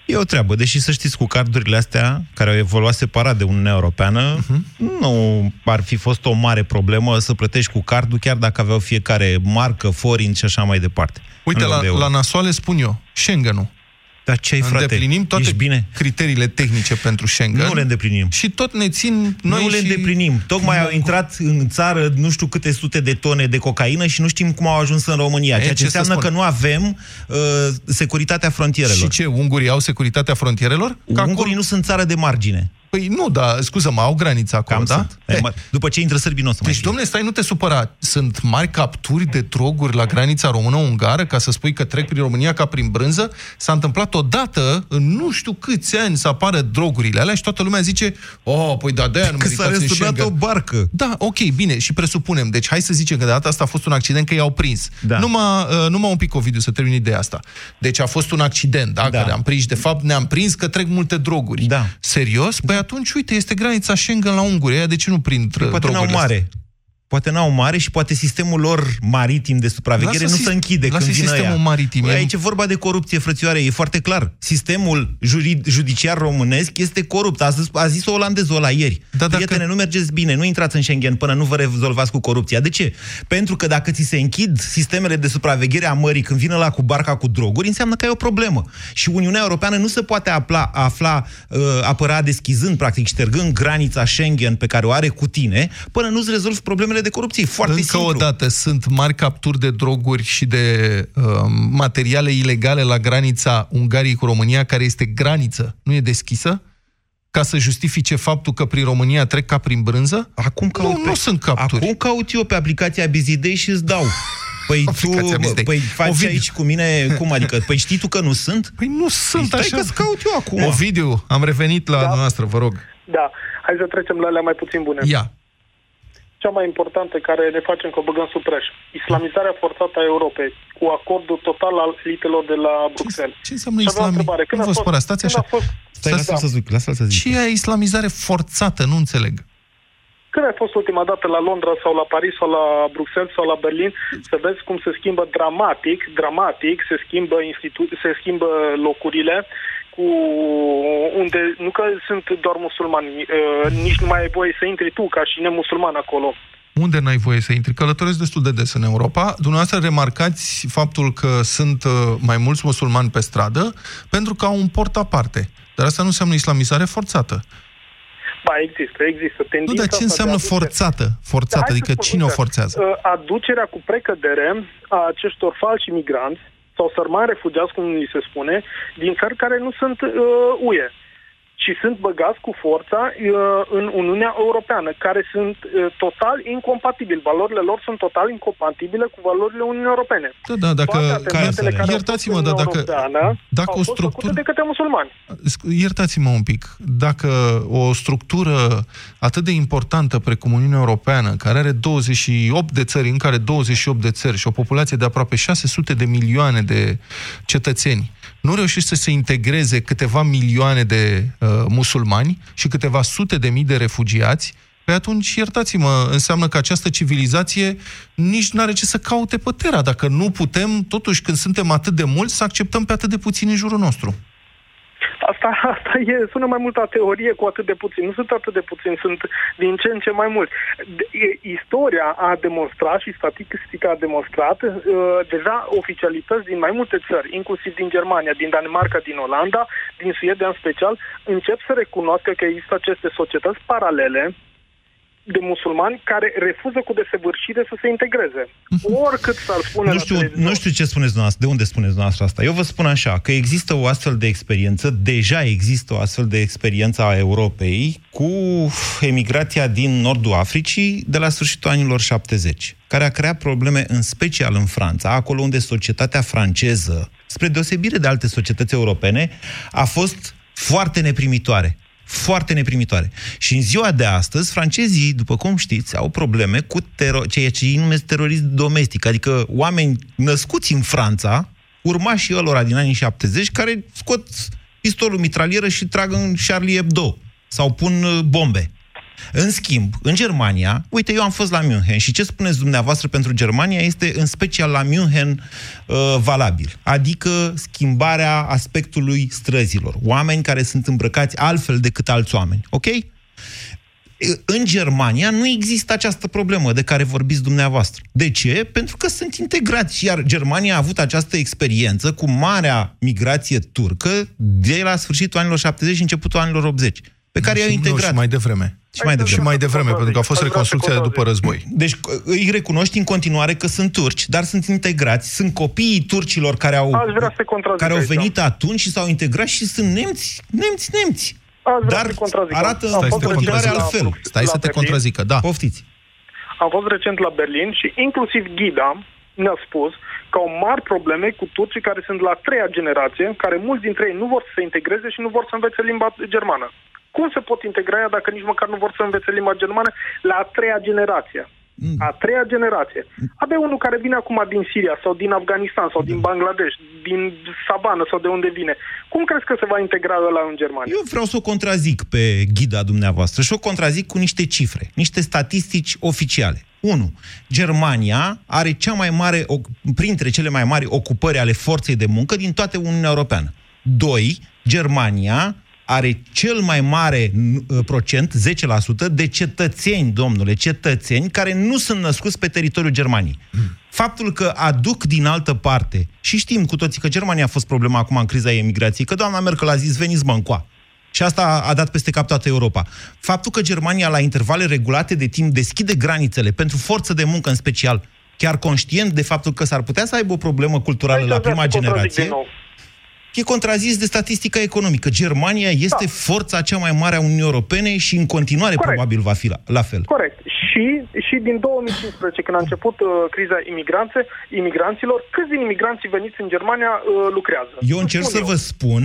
E o treabă, deși să știți, cu cardurile astea, care au evoluat separat de Uniunea Europeană, uh-huh. nu ar fi fost o mare problemă să plătești cu cardul, chiar dacă aveau fiecare marcă, forin și așa mai departe. Uite, În loc de la, euro. la nasoale spun eu, Schengen-ul. Dar ce ai, frate? Îndeplinim toate Ești bine? criteriile tehnice pentru Schengen. Nu le îndeplinim. Și tot ne țin noi nu le și... îndeplinim. Tocmai au intrat în țară nu știu câte sute de tone de cocaină și nu știm cum au ajuns în România. E, Ceea ce ce să înseamnă spun? că nu avem uh, securitatea frontierelor. Și ce, ungurii au securitatea frontierelor? Că Ungurii acolo- nu sunt țară de margine. Păi nu, dar, scuză-mă, au granița acolo, Cam da? sunt. Eh, După ce intră sârbii, nu o să mai Deci, fie. domnule, stai, nu te supăra. Sunt mari capturi de droguri la granița română-ungară ca să spui că trec prin România ca prin brânză? S-a întâmplat odată, în nu știu câți ani, să apară drogurile alea și toată lumea zice oh, păi da, de-aia nu Că s-a meritați în răsturnat Schengen. o barcă. Da, ok, bine, și presupunem. Deci hai să zicem că de data asta a fost un accident, că i-au prins. Da. Numai, uh, numai un pic, Ovidiu, să termin ideea asta. Deci a fost un accident, da, Da. care am prins. De fapt, ne-am prins că trec multe droguri. Da. Serios? Păi atunci, uite, este granița Schengen la Unguria. De ce nu prind Păi poate n-au drogurile astea? Mare. Poate n-au mare și poate sistemul lor maritim de supraveghere Lasă nu sis- se închide lasă când vine sistemul ea. maritim, Păi e- aici e vorba de corupție, frățioare, e foarte clar. Sistemul jurid, judiciar românesc este corupt. A zis, a zis olandezul ăla ieri. Da, Prietene, dacă... nu mergeți bine, nu intrați în Schengen până nu vă rezolvați cu corupția. De ce? Pentru că dacă ți se închid sistemele de supraveghere a mării când vine la cu barca cu droguri, înseamnă că ai o problemă. Și Uniunea Europeană nu se poate afla, afla uh, apăra deschizând, practic, ștergând granița Schengen pe care o are cu tine, până nu-ți rezolvi problemele de corupție. E foarte Încă simplu. o dată, sunt mari capturi de droguri și de uh, materiale ilegale la granița Ungariei cu România, care este graniță, nu e deschisă, ca să justifice faptul că prin România trec ca prin brânză? Acum caut nu, pe- nu sunt capturi. Acum caut eu pe aplicația Bizidei și îți dau. Păi tu Aplicația Bizidei. păi faci Ovidiu. aici cu mine, cum adică? Păi știi tu că nu sunt? Păi nu sunt stai așa. că-ți caut eu acum. Ovidiu, am revenit la da. noastră, vă rog. Da, hai să trecem la alea mai puțin bune. Ia. Cea mai importantă care ne facem că o băgăm sub preș. Islamizarea forțată a Europei cu acordul total al elitelor de la Bruxelles. Ce înseamnă Și aveam o islami? întrebare. Când Nu a vă fost- spărați, stați când așa. a fost- Stai, lasă-l să zic, lasă-l să zic. Ce e islamizare forțată? Nu înțeleg. Când ai fost ultima dată la Londra sau la Paris sau la Bruxelles sau la Berlin să vezi cum se schimbă dramatic, dramatic, se schimbă, institu- se schimbă locurile cu unde nu că sunt doar musulmani, uh, nici nu mai ai voie să intri tu ca și nemusulman acolo. Unde n-ai voie să intri? Călătoresc destul de des în Europa. Dumneavoastră remarcați faptul că sunt uh, mai mulți musulmani pe stradă pentru că au un port aparte. Dar asta nu înseamnă islamizare forțată. Ba, există, există. Nu, Tendința dar ce asta de înseamnă a duce- forțată? Da, Forțată, hai să adică spun, cine o uite, forțează? uh, Aducerea cu precădere a acestor falși migranți sau sărmani refugiați, cum li se spune, din țări care nu sunt uh, UE și sunt băgați cu forța uh, în Uniunea Europeană, care sunt uh, total incompatibili. Valorile lor sunt total incompatibile cu valorile Uniunii Europene. Da, da, dacă... Toate atentatele care au Iertați-mă, fost în dar dacă... Europeană Dacă au o fost structură... făcute de către musulmani. Sc- Iertați-mă un pic. Dacă o structură atât de importantă precum Uniunea Europeană, care are 28 de țări, în care 28 de țări și o populație de aproape 600 de milioane de cetățeni, nu reușește să se integreze câteva milioane de uh, musulmani și câteva sute de mii de refugiați, pe atunci, iertați-mă, înseamnă că această civilizație nici nu are ce să caute pe Terra, dacă nu putem, totuși, când suntem atât de mulți, să acceptăm pe atât de puțini în jurul nostru. Asta, asta e, sună mai mult a teorie cu atât de puțin. Nu sunt atât de puțini, sunt din ce în ce mai mulți. De, e, istoria a demonstrat și statistica a demonstrat uh, deja oficialități din mai multe țări, inclusiv din Germania, din Danemarca, din Olanda, din Suedia în special, încep să recunoască că există aceste societăți paralele de musulmani care refuză cu desăvârșire să se integreze. Oricât s-ar spune Nu la știu, televizor. nu știu ce spuneți dumneavoastră, de unde spuneți dumneavoastră asta. Eu vă spun așa, că există o astfel de experiență, deja există o astfel de experiență a Europei cu emigrația din nordul Africii de la sfârșitul anilor 70, care a creat probleme în special în Franța, acolo unde societatea franceză, spre deosebire de alte societăți europene, a fost foarte neprimitoare foarte neprimitoare. Și în ziua de astăzi, francezii, după cum știți, au probleme cu tero- ceea ce ei numesc terorism domestic, adică oameni născuți în Franța, urmașii ălora din anii 70, care scot pistolul mitralieră și trag în Charlie Hebdo sau pun uh, bombe. În schimb, în Germania, uite, eu am fost la München și ce spuneți dumneavoastră pentru Germania este în special la München uh, valabil. Adică schimbarea aspectului străzilor. Oameni care sunt îmbrăcați altfel decât alți oameni. Ok? În Germania nu există această problemă de care vorbiți dumneavoastră. De ce? Pentru că sunt integrați. Iar Germania a avut această experiență cu marea migrație turcă de la sfârșitul anilor 70 și începutul anilor 80, pe care i-au integrat. Nu, și mai devreme. Și mai devreme. Și mai devreme, pentru că a fost Aș vrea să reconstrucția de după contrazic. război. Deci îi recunoști în continuare că sunt turci, dar sunt integrați, sunt copiii turcilor care au, Aș vrea să contrazic care au aici. venit atunci și s-au integrat și sunt nemți, nemți, nemți. Aș vrea Dar să contrazic. arată Am în Stai să fost te continuare recent la- contrazică. altfel. Stai la să te Berlin. contrazică, da. Poftiți. Am fost recent la Berlin și inclusiv ghida ne-a spus că au mari probleme cu turcii care sunt la treia generație, care mulți dintre ei nu vor să se integreze și nu vor să învețe limba germană. Cum se pot integra ea dacă nici măcar nu vor să învețe limba germană la a treia generație? A treia generație. Abia unul care vine acum din Siria sau din Afganistan sau din Bangladesh, din Sabană sau de unde vine. Cum crezi că se va integra ăla în Germania? Eu vreau să o contrazic pe ghida dumneavoastră și o contrazic cu niște cifre, niște statistici oficiale. 1. Germania are cea mai mare, o- printre cele mai mari ocupări ale forței de muncă din toată Uniunea Europeană. 2. Germania are cel mai mare n- uh, procent, 10%, de cetățeni, domnule, cetățeni care nu sunt născuți pe teritoriul Germaniei. Faptul că aduc din altă parte, și știm cu toții că Germania a fost problema acum în criza emigrației, că doamna Merkel a zis, veniți mă încoa. Și asta a dat peste cap toată Europa. Faptul că Germania, la intervale regulate de timp, deschide granițele pentru forță de muncă în special, chiar conștient de faptul că s-ar putea să aibă o problemă culturală Aici la aș vrea prima să contrazic generație, din nou. E contrazis de statistica economică. Germania este Da. forța cea mai mare a Uniunii Europene și în continuare Corect. probabil va fi la, la fel. Corect. Și, și din 2015, când a început uh, criza imigranțe, imigranților, câți din imigranții veniți în Germania uh, lucrează? Eu încerc Spun să vă spun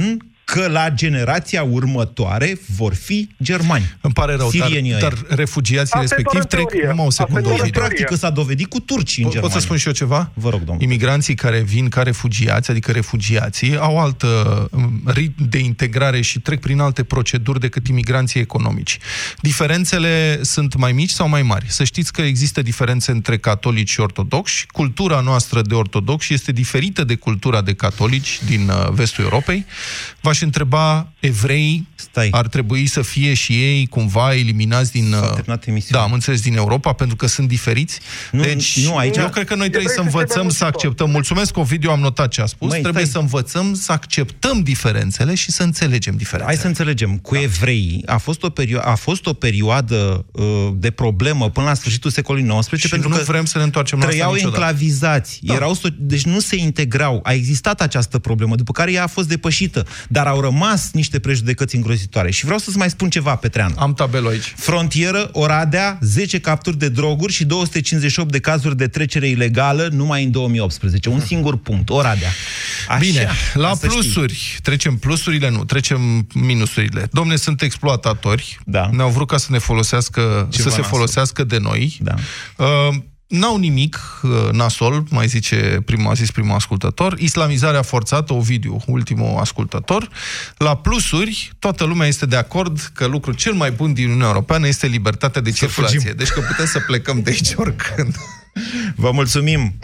că la generația următoare vor fi germani. Îmi pare rău, dar, Sirienii ăia. dar refugiații Asta e respectiv doar în trec... teorie. Numai o Asta e secundă, doar în Ovid. teorie. Practic că s-a dovedit cu turcii în Po- Germania. Pot să spun și eu ceva? Vă rog, domnule. Imigranții care vin ca refugiați, adică refugiații, au altă um, ritm de integrare și trec prin alte proceduri decât imigranții economici. Diferențele sunt mai mici sau mai mari? Să știți că există diferențe între catolici și ortodoxi. Cultura noastră de ortodoxi este diferită de cultura de catolici din uh, vestul Europei. V-aș întreba, evrei Stai. ar trebui să fie și ei cumva eliminați din... S-a uh, terminat emisiunea. Da, am înțeles, din Europa, pentru că sunt diferiți. Nu, deci, nu, aici- eu cred că noi trebuie să Evrei se învățăm trebuie să muncitor. acceptăm. Mulțumesc, Ovidiu, am notat ce a spus. Măi, trebuie stai. să învățăm să acceptăm diferențele și să înțelegem diferențele. Hai să înțelegem. Cu evreii a fost o, perio- a fost o perioadă uh, de problemă până la sfârșitul secolului XIX, Și pentru nu că vrem să ne întoarcem la asta trăiau niciodată. enclavizați, Da. erau so- deci nu se integrau. A existat această problemă, după care ea a fost depășită, dar au rămas niște prejudecăți îngrozitoare. Și vreau să-ți mai spun ceva, Petrean. Am tabelul aici. Frontieră, Oradea, 10 capturi de droguri și 258 de cazuri de trecere ilegală numai în 2018. Un singur punct, Oradea. Așa, Bine, la ca să știi. plusuri. Trecem plusurile? Nu, trecem minusurile. Domne, sunt exploatatori. Da. Ne-au vrut ca să ne folosească, Ceva să se nasol. folosească de noi. Da. Uh, N-au nimic uh, nasol, mai zice primul, a zis primul ascultător. Islamizarea forțată, Ovidiu, ultimul ascultător. La plusuri, toată lumea este de acord că lucrul cel mai bun din Uniunea Europeană este libertatea de circulație. fugim. Deci că putem să plecăm de aici oricând. Vă mulțumim!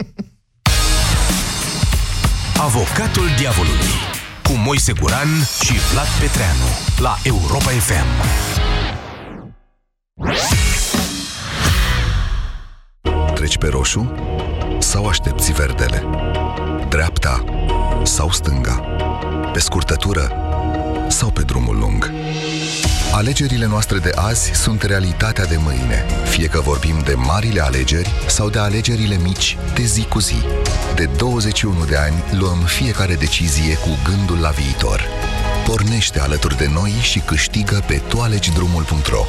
Avocatul diavolului cu Moise Guran și Vlad Petreanu la Europa FM. Treci pe roșu sau aștepți verdele? Dreapta sau stânga? Pe scurtătură sau pe drumul lung? Alegerile noastre de azi sunt realitatea de mâine, fie că vorbim de marile alegeri sau de alegerile mici de zi cu zi. De 21 de ani luăm fiecare decizie cu gândul la viitor. Pornește alături de noi și câștigă pe toalegidrumul.ro.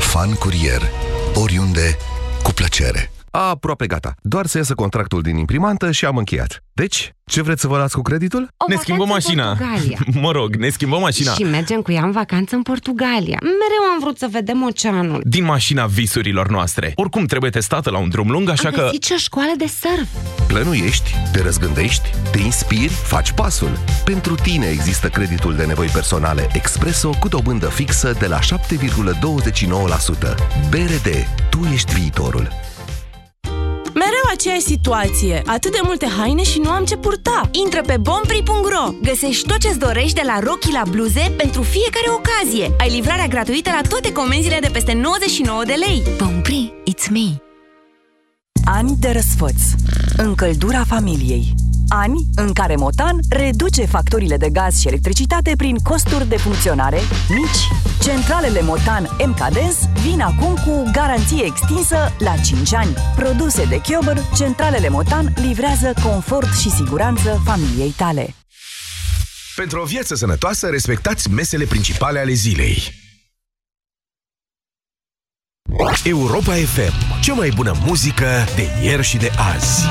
Fan curier, oriunde, cu plăcere. Aproape gata. Doar să iasă contractul din imprimantă și am încheiat. Deci, ce vreți să vă luați cu creditul? O ne schimbăm mașina. mă rog, ne schimbăm mașina. Și mergem cu ea în vacanță în Portugalia. Mereu am vrut să vedem oceanul. Din mașina visurilor noastre. Oricum trebuie testată la un drum lung, așa am că... Am o școală de surf. Plănuiești, te răzgândești, te inspiri, faci pasul. Pentru tine există creditul de nevoi personale Expreso cu dobândă fixă de la 7,29%. BRD. Tu ești viitorul. Mereu aceeași situație. Atât de multe haine și nu am ce purta. Intră pe bompri.ro. Găsești tot ce-ți dorești de la rochi la bluze pentru fiecare ocazie. Ai livrarea gratuită la toate comenzile de peste 99 de lei. Bompri, it's me. Ani de răsfăț. Încăldura familiei. Ani în care Motan reduce facturile de gaz și electricitate prin costuri de funcționare mici. Centralele Motan MKDens vin acum cu garanție extinsă la 5 ani. Produse de Chiober, centralele Motan livrează confort și siguranță familiei tale. Pentru o viață sănătoasă, respectați mesele principale ale zilei. Europa FM, cea mai bună muzică de ieri și de azi.